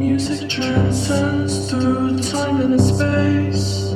music transcends through time and space.